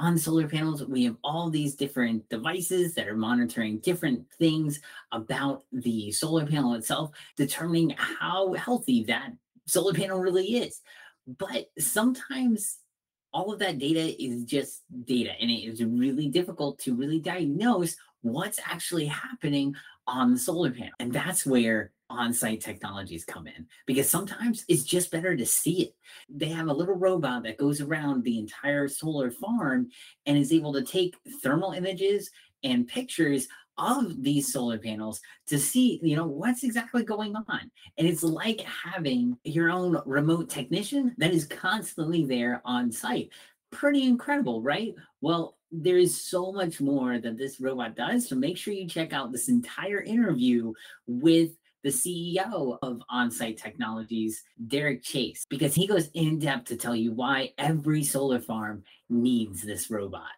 on solar panels, we have all these different devices that are monitoring different things about the solar panel itself, determining how healthy that solar panel really is. But sometimes all of that data is just data, and it is really difficult to really diagnose what's actually happening on the solar panel. And that's where OnSight Technologies come in because sometimes it's just better to see it. They have a little robot that goes around the entire solar farm and is able to take thermal images and pictures of these solar panels to see you know what's exactly going on. And it's like having your own remote technician that is constantly there on site pretty incredible right? Well there is so much more that this robot does so make sure you check out this entire interview with the CEO of OnSight Technologies, Derek Chase, because he goes in depth to tell you why every solar farm needs this robot.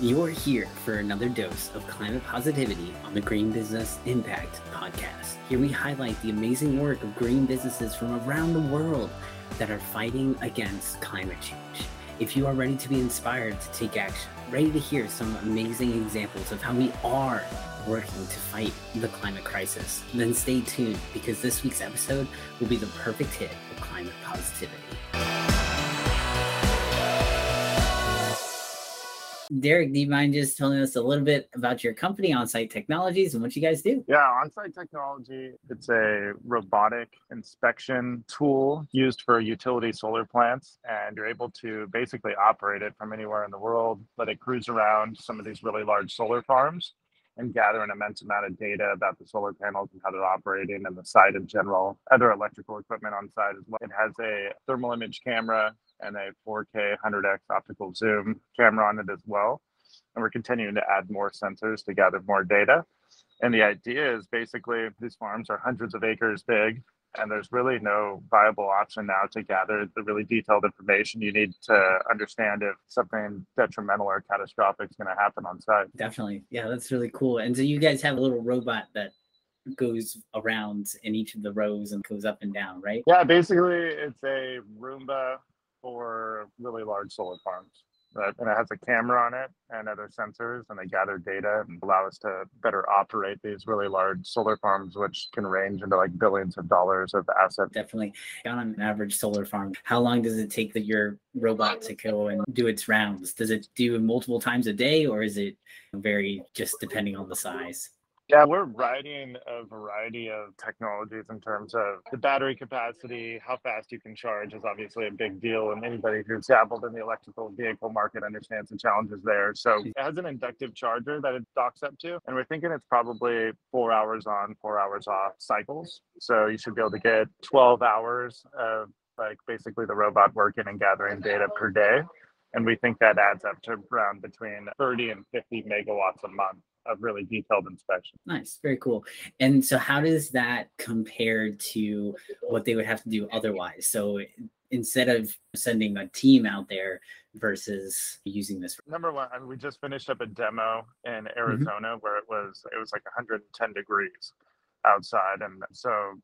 You're here for another dose of climate positivity on the Green Business Impact Podcast. Here we highlight the amazing work of green businesses from around the world that are fighting against climate change. If you are ready to be inspired to take action, ready to hear some amazing examples of how we are working to fight the climate crisis, then stay tuned because this week's episode will be the perfect hit of climate positivity. Derek, do you mind just telling us a little bit about your company, OnSight Technologies, and what you guys do? Yeah, OnSight Technology, it's a robotic inspection tool used for utility solar plants, and you're able to basically operate it from anywhere in the world, let it cruise around some of these really large solar farms and gather an immense amount of data about the solar panels and how they're operating and the site in general, other electrical equipment on site as well. It has a thermal image camera and a 4K 100x optical zoom camera on it as well. And we're continuing to add more sensors to gather more data. And the idea is basically these farms are hundreds of acres big, and there's really no viable option now to gather the really detailed information you need to understand if something detrimental or catastrophic is going to happen on site. Definitely. Yeah, that's really cool. And so you guys have a little robot that goes around in each of the rows and goes up and down, right? Yeah, basically it's a Roomba for really large solar farms. Right? And it has a camera on it and other sensors, and they gather data and allow us to better operate these really large solar farms, which can range into like billions of dollars of assets. Definitely. On an average solar farm, how long does it take that your robot to go and do its rounds? Does it do multiple times a day, or is it very just depending on the size? Yeah, we're riding a variety of technologies in terms of the battery capacity, how fast you can charge is obviously a big deal. And anybody who's dabbled in the electrical vehicle market understands the challenges there. So it has an inductive charger that it docks up to. And we're thinking it's probably four hours on, four hours off cycles. So you should be able to get 12 hours of like basically the robot working and gathering data per day. And we think that adds up to around between 30 and 50 megawatts a month of really detailed inspection. Nice, very cool. And so, how does that compare to what they would have to do otherwise? So, instead of sending a team out there versus using this. Number one, I mean, we just finished up a demo in mm-hmm. Arizona mm-hmm. where it was it was like 110 degrees outside, and so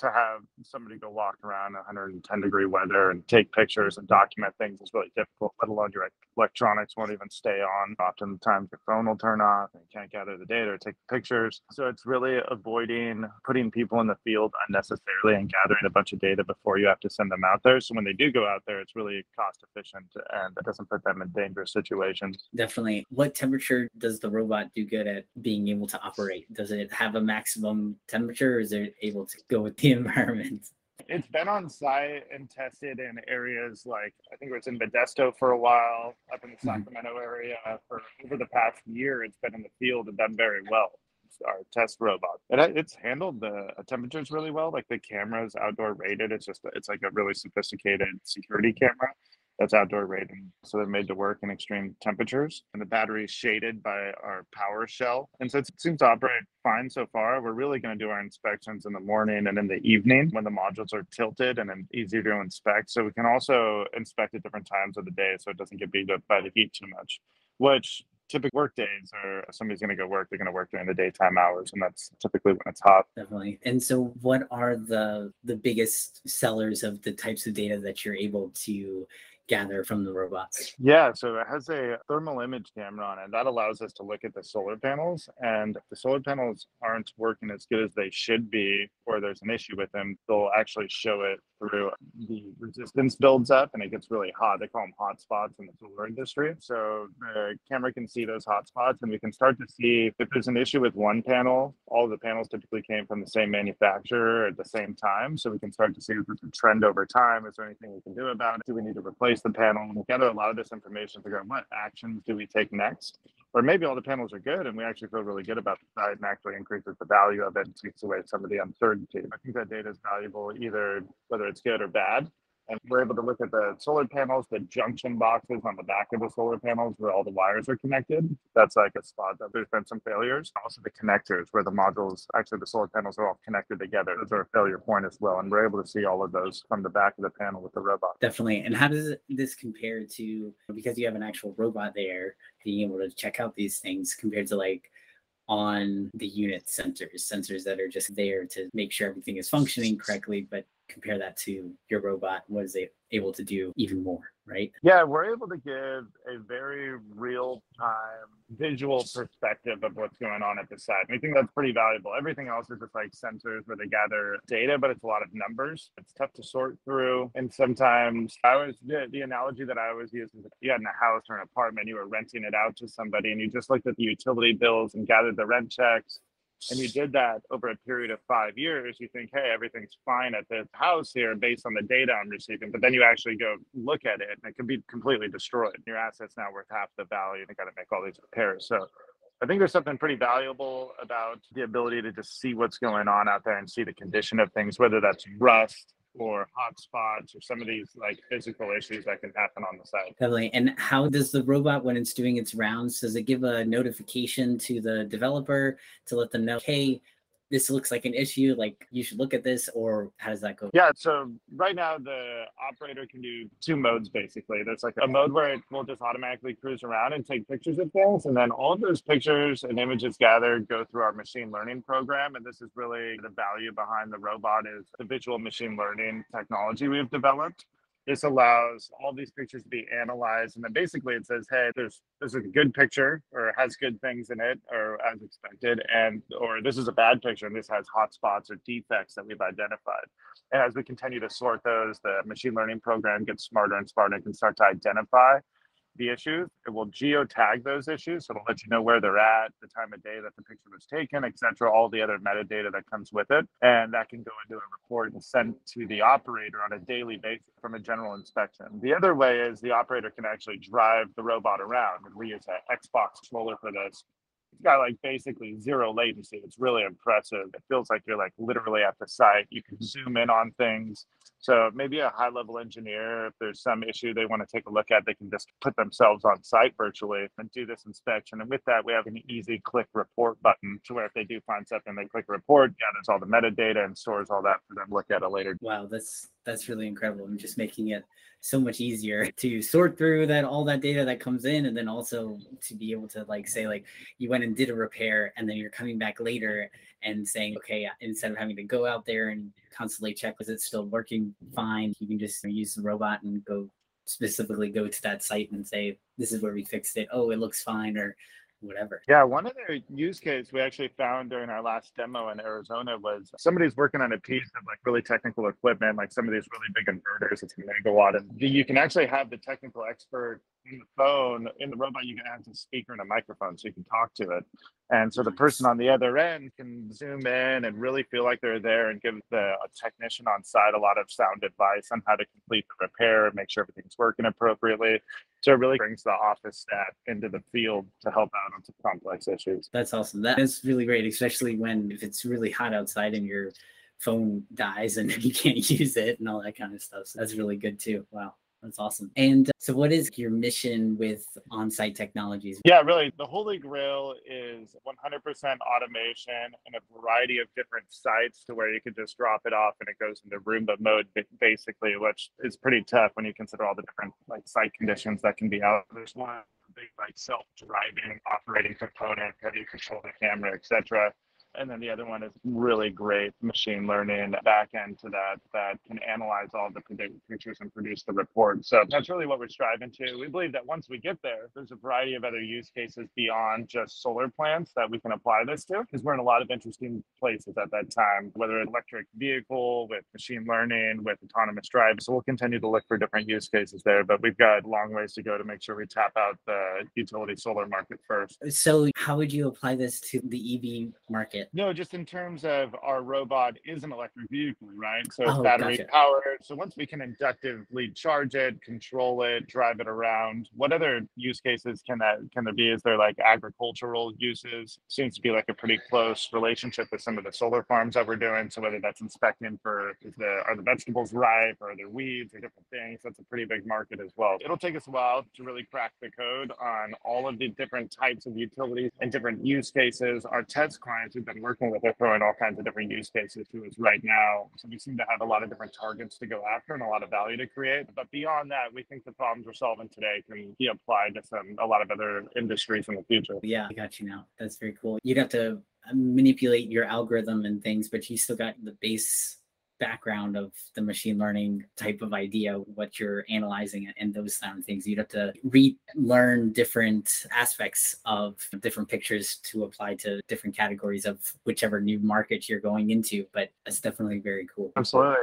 to have somebody go walk around 110 degree weather and take pictures and document things is really difficult, let alone your electronics won't even stay on. Oftentimes your phone will turn off and you can't gather the data or take pictures. So it's really avoiding putting people in the field unnecessarily and gathering a bunch of data before you have to send them out there. So when they do go out there, it's really cost efficient and it doesn't put them in dangerous situations. Definitely. What temperature does the robot do good at being able to operate? Does it have a maximum temperature or is it able to go with the environment. It's been on site and tested in areas like I think it was in Modesto for a while, up in the mm-hmm. Sacramento area. For over the past year, it's been in the field and done very well. Our test robot, and it's handled the temperatures really well. Like the camera's outdoor rated. It's just it's like a really sophisticated security camera that's outdoor rating. So they're made to work in extreme temperatures. And the battery is shaded by our power shell. And so it seems to operate fine so far. We're really going to do our inspections in the morning and in the evening when the modules are tilted and easier to inspect. So we can also inspect at different times of the day so it doesn't get beat up by the heat too much, which typical work days or somebody's going to go work, they're going to work during the daytime hours, and that's typically when it's hot. Definitely. And so, what are the the biggest sellers of the types of data that you're able to gather from the robots? Yeah, so it has a thermal image camera on it. That allows us to look at the solar panels. And if the solar panels aren't working as good as they should be, or there's an issue with them, they'll actually show it through the resistance builds up and it gets really hot. They call them hot spots in the solar industry. So the camera can see those hot spots and we can start to see if there's an issue with one panel, all the panels typically came from the same manufacturer at the same time. So we can start to see if there's a trend over time. Is there anything we can do about it? Do we need to replace the panel and gather a lot of this information, figure out what actions do we take next. Or maybe all the panels are good and we actually feel really good about the site and actually increases the value of it and takes away some of the uncertainty. I think that data is valuable either whether it's good or bad and we're able to look at the solar panels, the junction boxes on the back of the solar panels where all the wires are connected. That's like a spot that there's been some failures. Also the connectors where the modules, actually the solar panels are all connected together. Those are a failure point as well. And we're able to see all of those from the back of the panel with the robot. Definitely. And how does this compare to, because you have an actual robot there, being able to check out these things compared to like on the unit sensors, sensors that are just there to make sure everything is functioning correctly, but compare that to your robot, what is it able to do even more, right? Yeah, we're able to give a very real time visual perspective of what's going on at the site. And I think that's pretty valuable. Everything else is just like sensors where they gather data, but it's a lot of numbers. It's tough to sort through. And sometimes I was the, the analogy that I always use is if you had in a house or an apartment, you were renting it out to somebody and you just looked at the utility bills and gathered the rent checks and you did that over a period of five years, you think, hey, everything's fine at this house here based on the data I'm receiving. But then you actually go look at it and it can be completely destroyed. Your asset's now worth half the value and you got to make all these repairs. So I think there's something pretty valuable about the ability to just see what's going on out there and see the condition of things, whether that's rust, or hotspots or some of these like physical issues that can happen on the site. Definitely. And how does the robot, when it's doing its rounds, does it give a notification to the developer to let them know, hey, this looks like an issue like you should look at this or how does that go? Yeah so right now the operator can do two modes basically. There's like a mode where it will just automatically cruise around and take pictures of things and then all of those pictures and images gathered go through our machine learning program and this is really the value behind the robot is the visual machine learning technology we've developed this allows all these pictures to be analyzed, and then basically it says, "Hey, there's there's a good picture, or has good things in it, or as expected, and or this is a bad picture, and this has hotspots or defects that we've identified." And as we continue to sort those, the machine learning program gets smarter and smarter and can start to identify the issues. It will geotag those issues. So it'll let you know where they're at, the time of day that the picture was taken, etc. all the other metadata that comes with it. And that can go into a report and sent to the operator on a daily basis from a general inspection. The other way is the operator can actually drive the robot around. And we use an Xbox controller for this it's got like basically zero latency. It's really impressive. It feels like you're like literally at the site. You can zoom in on things. So maybe a high level engineer, if there's some issue they want to take a look at, they can just put themselves on site virtually and do this inspection. And with that, we have an easy click report button to where if they do find something, they click report, gathers all the metadata and stores all that for them to look at it later. Wow, that's that's really incredible. I'm just making it so much easier to sort through that all that data that comes in and then also to be able to like say like you went and did a repair and then you're coming back later and saying okay uh, instead of having to go out there and constantly check is it still working fine you can just use the robot and go specifically go to that site and say this is where we fixed it oh it looks fine or whatever. Yeah, one of the use case we actually found during our last demo in Arizona was somebody's working on a piece of like really technical equipment, like some of these really big inverters, it's a megawatt, and you can actually have the technical expert in the phone in the robot. You can have a speaker and a microphone, so you can talk to it. And so the person on the other end can zoom in and really feel like they're there and give the technician on site a lot of sound advice on how to complete the repair and make sure everything's working appropriately. So it really brings the office staff into the field to help out on some complex issues. That's awesome. That is really great, especially when if it's really hot outside and your phone dies and you can't use it and all that kind of stuff. So that's really good too. Wow. That's awesome. And uh, so, what is your mission with OnSight Technologies? Yeah, really. The holy grail is 100% automation and a variety of different sites to where you can just drop it off and it goes into Roomba mode, basically, which is pretty tough when you consider all the different like site conditions that can be out. There's one big like self-driving operating component, how do you control the camera, etc. And then the other one is really great machine learning backend to that that can analyze all the pictures and produce the report. So that's really what we're striving to. We believe that once we get there, there's a variety of other use cases beyond just solar plants that we can apply this to because we're in a lot of interesting places at that time, whether it's electric vehicle with machine learning, with autonomous drive. So we'll continue to look for different use cases there, but we've got long ways to go to make sure we tap out the utility solar market first. So how would you apply this to the EV market? No, just in terms of our robot is an electric vehicle, right? So it's oh, battery gotcha. powered. So once we can inductively charge it, control it, drive it around, what other use cases can that can there be? Is there like agricultural uses? Seems to be like a pretty close relationship with some of the solar farms that we're doing. So whether that's inspecting for is the are the vegetables ripe or are there weeds or different things, that's a pretty big market as well. It'll take us a while to really crack the code on all of the different types of utilities and different use cases. Our test clients we've been working with are throwing all kinds of different use cases to us right now. So we seem to have a lot of different targets to go after and a lot of value to create. But beyond that, we think the problems we're solving today can be applied to some a lot of other industries in the future. Yeah, I got you now. That's very cool. You'd have to uh, manipulate your algorithm and things, but you still got the base background of the machine learning type of idea, what you're analyzing and those kind of things. You'd have to relearn different aspects of different pictures to apply to different categories of whichever new market you're going into. But it's definitely very cool. Absolutely.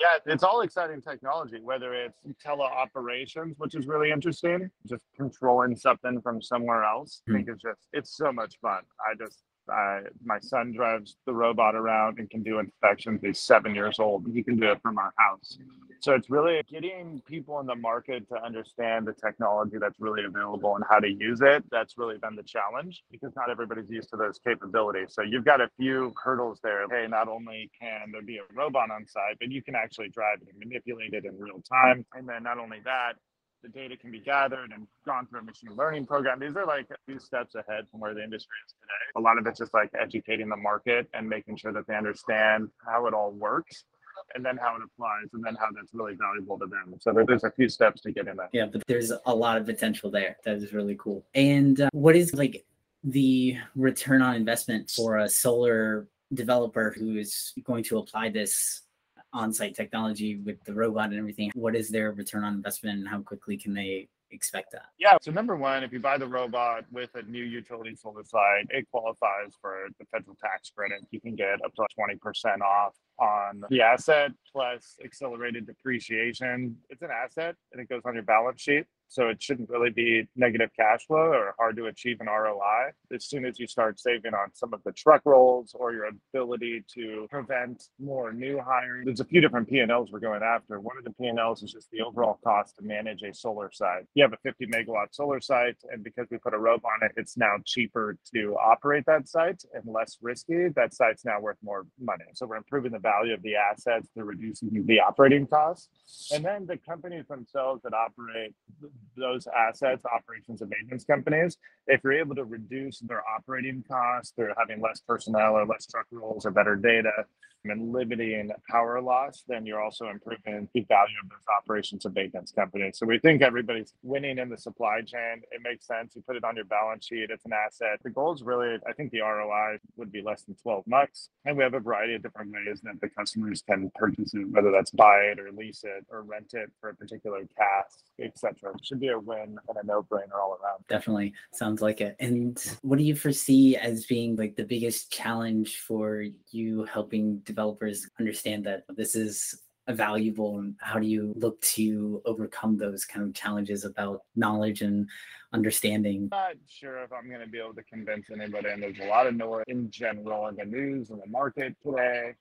Yeah, it's all exciting technology, whether it's teleoperations, which is really interesting, just controlling something from somewhere else. Mm-hmm. I think it's just, it's so much fun. I just, my son drives the robot around and can do inspections. He's seven years old. He can do it from our house. So it's really getting people in the market to understand the technology that's really available and how to use it. That's really been the challenge because not everybody's used to those capabilities. So you've got a few hurdles there. Hey, not only can there be a robot on site, but you can actually drive it and manipulate it in real time. And then not only that, the data can be gathered and gone through a machine learning program. These are like a few steps ahead from where the industry is today. A lot of it's just like educating the market and making sure that they understand how it all works and then how it applies and then how that's really valuable to them. So there's a few steps to get in that. Yeah, but there's a lot of potential there. That is really cool. And uh, what is like the return on investment for a solar developer who is going to apply this on-site technology with the robot and everything what is their return on investment and how quickly can they expect that? Yeah so number one if you buy the robot with a new utility solar site it qualifies for the federal tax credit. You can get up to 20% off on the asset plus accelerated depreciation it's an asset and it goes on your balance sheet so it shouldn't really be negative cash flow or hard to achieve an ROI. As soon as you start saving on some of the truck rolls or your ability to prevent more new hiring, there's a few different P&Ls we're going after. One of the P&Ls is just the overall cost to manage a solar site. You have a 50 megawatt solar site, and because we put a rope on it, it's now cheaper to operate that site and less risky. That site's now worth more money. So we're improving the value of the assets through reducing the operating costs. And then the companies themselves that operate those assets, operations and maintenance companies, if you're able to reduce their operating costs through having less personnel or less truck rolls or better data, and limiting power loss, then you're also improving the value of those operations and maintenance companies. So we think everybody's winning in the supply chain. It makes sense. You put it on your balance sheet, it's an asset. The goal is really, I think the ROI would be less than 12 months. And we have a variety of different ways that the customers can purchase it, whether that's buy it or lease it or rent it for a particular task, etc. Should be a win and a no-brainer all around. Definitely sounds like it. And what do you foresee as being like the biggest challenge for you helping developers understand that this is valuable and how do you look to overcome those kind of challenges about knowledge and understanding? Not sure if i'm going to be able to convince anybody and there's a lot of noise in general in the news and the market today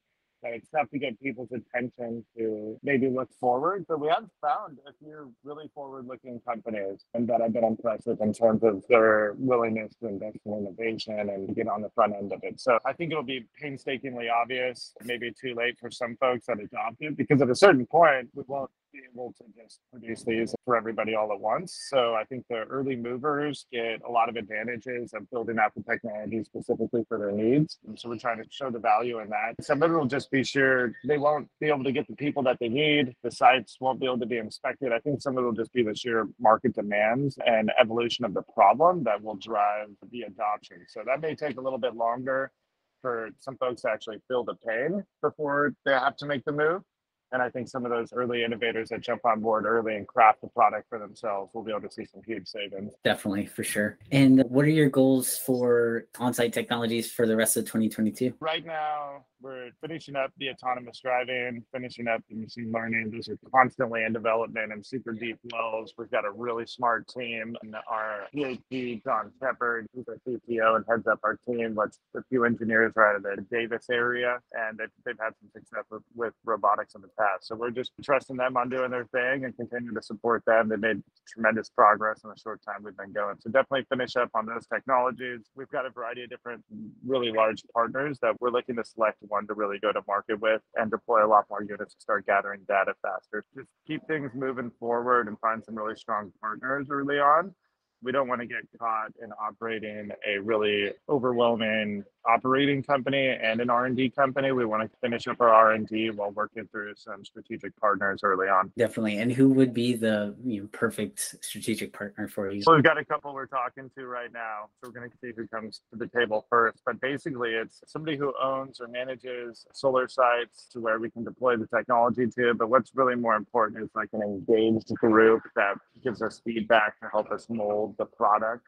it's tough to get people's attention to maybe look forward, but we have found a few really forward-looking companies and that I've been impressed with in terms of their willingness to invest in innovation and get on the front end of it. So I think it'll be painstakingly obvious, maybe too late for some folks that adopt it, because at a certain point, we won't able to just produce these for everybody all at once. So I think the early movers get a lot of advantages of building out the technology specifically for their needs. And so we're trying to show the value in that. Some of it will just be sure they won't be able to get the people that they need. The sites won't be able to be inspected. I think some of it will just be the sheer market demands and evolution of the problem that will drive the adoption. So that may take a little bit longer for some folks to actually feel the pain before they have to make the move. And I think some of those early innovators that jump on board early and craft the product for themselves will be able to see some huge savings. Definitely, for sure. And what are your goals for OnSight Technologies for the rest of 2022? Right now, we're finishing up the autonomous driving, finishing up the machine learning. Those are constantly in development and super deep wells. We've got a really smart team. And our PhD, John Shepard, who's our CTO and heads up our team. With a few engineers are out of the Davis area, and they've, they've had some success with, with robotics in the past. So we're just trusting them on doing their thing and continue to support them. They made tremendous progress in the short time we've been going. So definitely finish up on those technologies. We've got a variety of different really large partners that we're looking to select one to really go to market with and deploy a lot more units to start gathering data faster. Just keep things moving forward and find some really strong partners early on we don't want to get caught in operating a really overwhelming operating company and an R&D company. We want to finish up our R&D while working through some strategic partners early on. Definitely. And who would be the you know, perfect strategic partner for you? So we've got a couple we're talking to right now. So we're going to see who comes to the table first. But basically, it's somebody who owns or manages solar sites to where we can deploy the technology to. But what's really more important is like an engaged group that gives us feedback to help us mold the product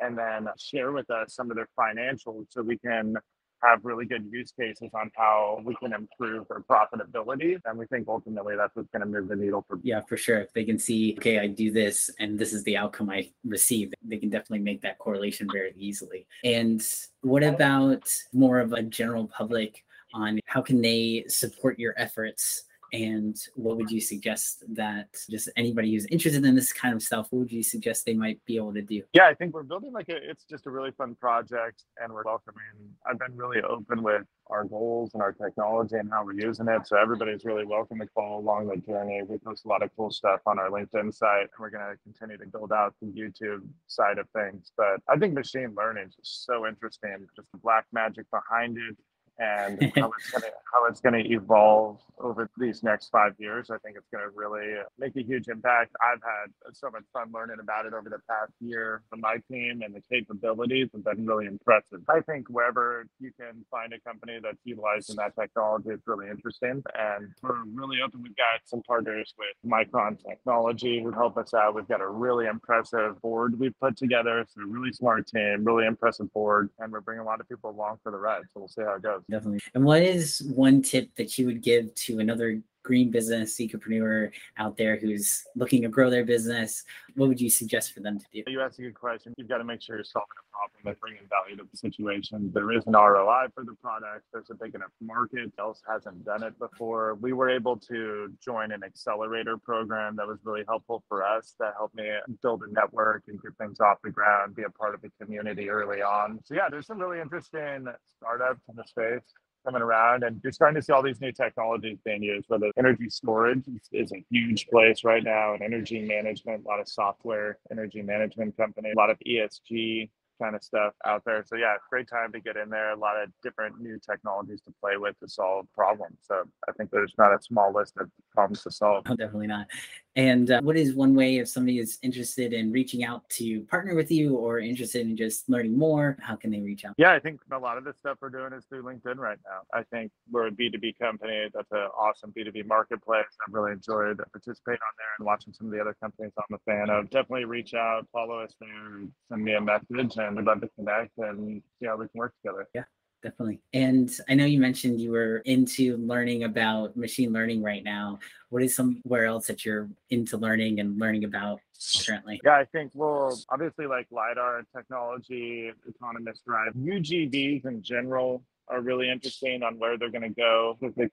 and then share with us some of their financials so we can have really good use cases on how we can improve their profitability. And we think ultimately that's what's going to move the needle for. Yeah, for sure. If they can see, okay, I do this and this is the outcome I receive, they can definitely make that correlation very easily. And what about more of a general public on how can they support your efforts? And what would you suggest that just anybody who's interested in this kind of stuff what would you suggest they might be able to do? Yeah i think we're building like a it's just a really fun project and we're welcoming i've been really open with our goals and our technology and how we're using it. So everybody's really welcome to follow along the journey. We post a lot of cool stuff on our linkedin site and we're going to continue to build out the youtube side of things. But i think machine learning is so interesting just the black magic behind it and how it's going to how it's going to evolve over these next five years. I think it's going to really make a huge impact. I've had so much fun learning about it over the past year from my team, and the capabilities have been really impressive. I think wherever you can find a company that's utilizing that technology, it's really interesting. And we're really open. We've got some partners with Micron Technology who help us out. We've got a really impressive board we've put together. It's a really smart team, really impressive board, and we're bringing a lot of people along for the ride. So we'll see how it goes definitely. And what is one tip that you would give to another green business entrepreneur out there who's looking to grow their business? What would you suggest for them to do? You asked a good question. You've got to make sure you're solving a problem and bringing value to the situation. There is an ROI for the product. There's a big enough market. Else hasn't done it before. We were able to join an accelerator program that was really helpful for us. That helped me build a network and get things off the ground, be a part of the community early on. So yeah, there's some really interesting startups in the space coming around and you're starting to see all these new technologies being used whether energy storage is a huge place right now and energy management a lot of software energy management company a lot of esg kind of stuff out there. So yeah, great time to get in there. A lot of different new technologies to play with to solve problems. So I think there's not a small list of problems to solve. Oh, definitely not. And uh, what is one way if somebody is interested in reaching out to partner with you or interested in just learning more, how can they reach out? Yeah, I think a lot of the stuff we're doing is through LinkedIn right now. I think we're a B2B company. That's an awesome B2B marketplace. I've really enjoyed participating on there and watching some of the other companies I'm a fan of. Definitely reach out, follow us there, send me a message, and we'd love to connect and see how we can work together. Yeah definitely. And I know you mentioned you were into learning about machine learning right now. What is somewhere else that you're into learning and learning about currently? Yeah, I think well, obviously like lidar technology, autonomous drive, UGVs in general are really interesting on where they're going to go. They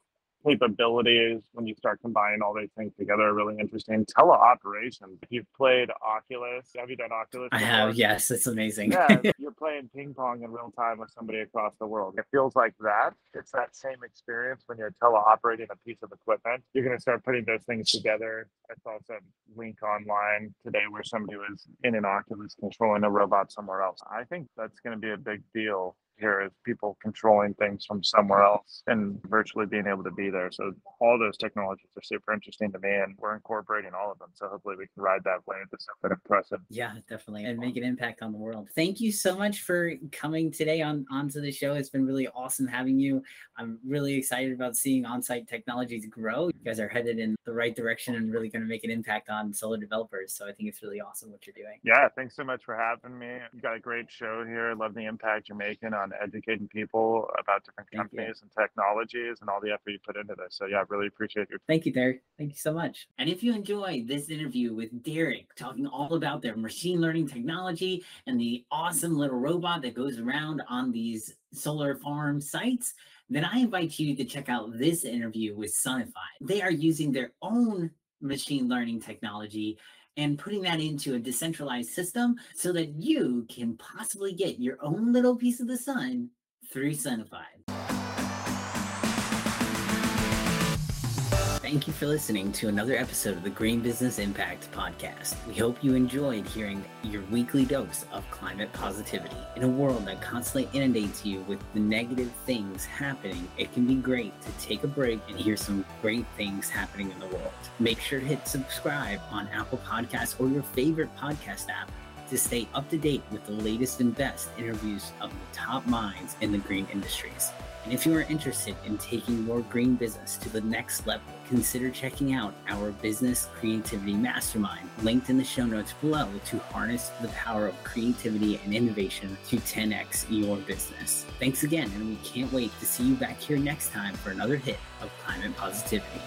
capabilities when you start combining all these things together are really interesting. Teleoperation. If you've played Oculus, have you done Oculus? I have, yes. It's amazing. yeah, you're playing ping pong in real time with somebody across the world. It feels like that. It's that same experience when you're teleoperating a piece of equipment. You're going to start putting those things together. I saw some link online today where somebody was in an Oculus controlling a robot somewhere else. I think that's going to be a big deal here is people controlling things from somewhere else and virtually being able to be there. So all those technologies are super interesting to me and we're incorporating all of them. So hopefully we can ride that wave. to something impressive. Yeah, definitely. And make an impact on the world. Thank you so much for coming today on onto the show. It's been really awesome having you. I'm really excited about seeing OnSight Technologies grow. You guys are headed in the right direction and really going to make an impact on solar developers. So I think it's really awesome what you're doing. Yeah, thanks so much for having me. You got a great show here. Love the impact you're making on educating people about different Thank companies you. and technologies and all the effort you put into this. So yeah, I really appreciate your. Thank you, Derek. Thank you so much. And if you enjoyed this interview with Derek talking all about their machine learning technology and the awesome little robot that goes around on these solar farm sites, then I invite you to check out this interview with Sunify. They are using their own machine learning technology and putting that into a decentralized system so that you can possibly get your own little piece of the sun through Sunify. Thank you for listening to another episode of the Green Business Impact Podcast. We hope you enjoyed hearing your weekly dose of climate positivity. In a world that constantly inundates you with the negative things happening, it can be great to take a break and hear some great things happening in the world. Make sure to hit subscribe on Apple Podcasts or your favorite podcast app to stay up to date with the latest and best interviews of the top minds in the green industries. And if you are interested in taking your green business to the next level, consider checking out our Business Creativity Mastermind, linked in the show notes below, to harness the power of creativity and innovation to 10x your business. Thanks again, and we can't wait to see you back here next time for another hit of climate positivity.